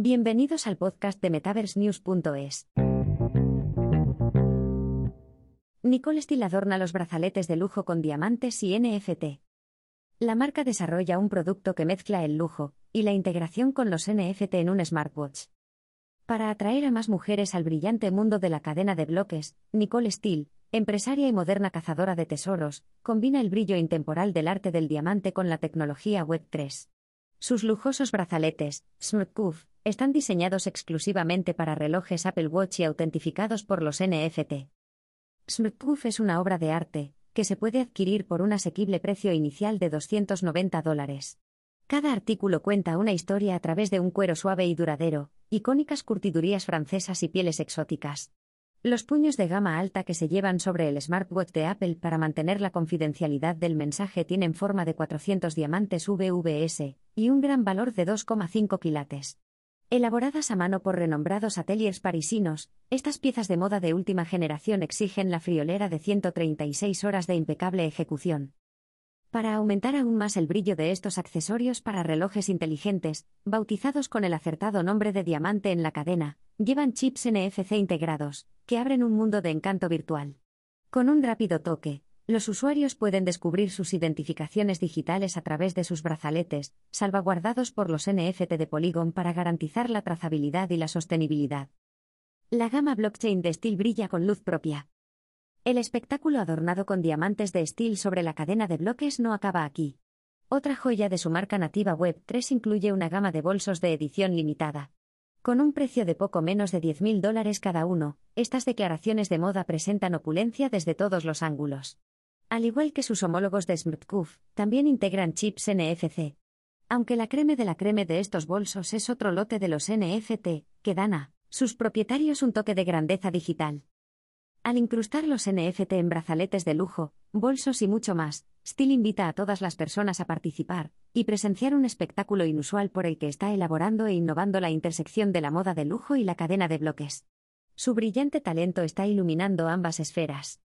Bienvenidos al podcast de MetaverseNews.es. Nicole Steele adorna los brazaletes de lujo con diamantes y NFT. La marca desarrolla un producto que mezcla el lujo y la integración con los NFT en un smartwatch. Para atraer a más mujeres al brillante mundo de la cadena de bloques, Nicole Steele, empresaria y moderna cazadora de tesoros, combina el brillo intemporal del arte del diamante con la tecnología Web3. Sus lujosos brazaletes, Smooth están diseñados exclusivamente para relojes Apple Watch y autentificados por los NFT. Smooth es una obra de arte, que se puede adquirir por un asequible precio inicial de 290 dólares. Cada artículo cuenta una historia a través de un cuero suave y duradero, icónicas curtidurías francesas y pieles exóticas. Los puños de gama alta que se llevan sobre el smartwatch de Apple para mantener la confidencialidad del mensaje tienen forma de 400 diamantes VVS y un gran valor de 2,5 quilates. Elaboradas a mano por renombrados ateliers parisinos, estas piezas de moda de última generación exigen la friolera de 136 horas de impecable ejecución. Para aumentar aún más el brillo de estos accesorios para relojes inteligentes, bautizados con el acertado nombre de diamante en la cadena, llevan chips NFC integrados, que abren un mundo de encanto virtual. Con un rápido toque, los usuarios pueden descubrir sus identificaciones digitales a través de sus brazaletes, salvaguardados por los NFT de Polygon para garantizar la trazabilidad y la sostenibilidad. La gama blockchain de Steel brilla con luz propia. El espectáculo adornado con diamantes de Steel sobre la cadena de bloques no acaba aquí. Otra joya de su marca nativa Web3 incluye una gama de bolsos de edición limitada. Con un precio de poco menos de 10.000 dólares cada uno, estas declaraciones de moda presentan opulencia desde todos los ángulos. Al igual que sus homólogos de Smrtkuf, también integran chips NFC. Aunque la creme de la creme de estos bolsos es otro lote de los NFT, que dan a sus propietarios un toque de grandeza digital. Al incrustar los NFT en brazaletes de lujo, bolsos y mucho más, Steel invita a todas las personas a participar y presenciar un espectáculo inusual por el que está elaborando e innovando la intersección de la moda de lujo y la cadena de bloques. Su brillante talento está iluminando ambas esferas.